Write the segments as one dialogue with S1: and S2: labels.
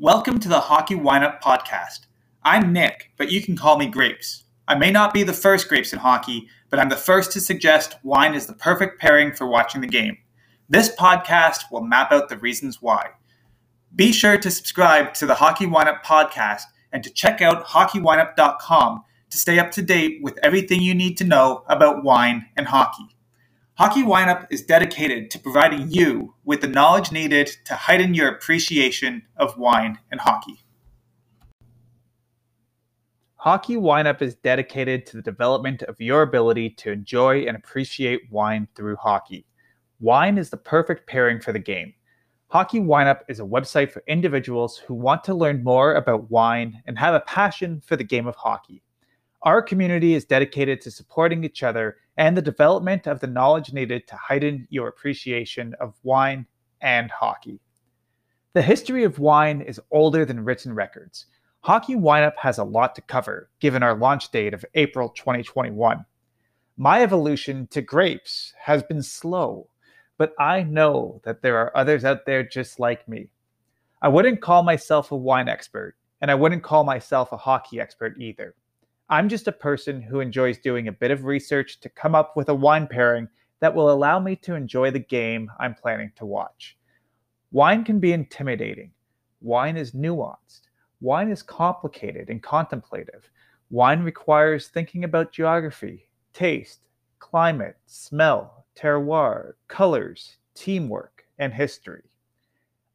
S1: Welcome to the Hockey Wineup Podcast. I'm Nick, but you can call me Grapes. I may not be the first Grapes in hockey, but I'm the first to suggest wine is the perfect pairing for watching the game. This podcast will map out the reasons why. Be sure to subscribe to the Hockey Wineup Podcast and to check out hockeywineup.com to stay up to date with everything you need to know about wine and hockey. Hockey Wineup is dedicated to providing you with the knowledge needed to heighten your appreciation of wine and hockey.
S2: Hockey Wineup is dedicated to the development of your ability to enjoy and appreciate wine through hockey. Wine is the perfect pairing for the game. Hockey Wineup is a website for individuals who want to learn more about wine and have a passion for the game of hockey. Our community is dedicated to supporting each other and the development of the knowledge needed to heighten your appreciation of wine and hockey. The history of wine is older than written records. Hockey Wineup has a lot to cover, given our launch date of April 2021. My evolution to grapes has been slow, but I know that there are others out there just like me. I wouldn't call myself a wine expert, and I wouldn't call myself a hockey expert either. I'm just a person who enjoys doing a bit of research to come up with a wine pairing that will allow me to enjoy the game I'm planning to watch. Wine can be intimidating. Wine is nuanced. Wine is complicated and contemplative. Wine requires thinking about geography, taste, climate, smell, terroir, colors, teamwork, and history.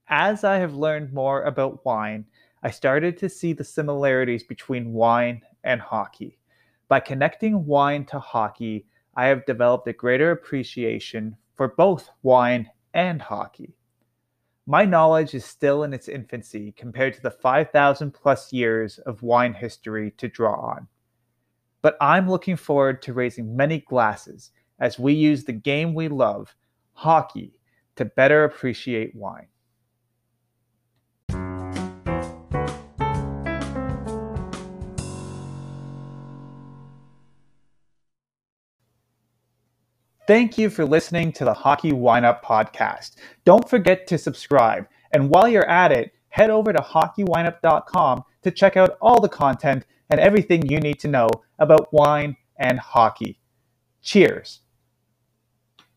S2: As I have learned more about wine, I started to see the similarities between wine and hockey. By connecting wine to hockey, I have developed a greater appreciation for both wine and hockey. My knowledge is still in its infancy compared to the 5,000 plus years of wine history to draw on. But I'm looking forward to raising many glasses as we use the game we love, hockey, to better appreciate wine. Thank you for listening to the Hockey Wineup podcast. Don't forget to subscribe. And while you're at it, head over to hockeywineup.com to check out all the content and everything you need to know about wine and hockey. Cheers.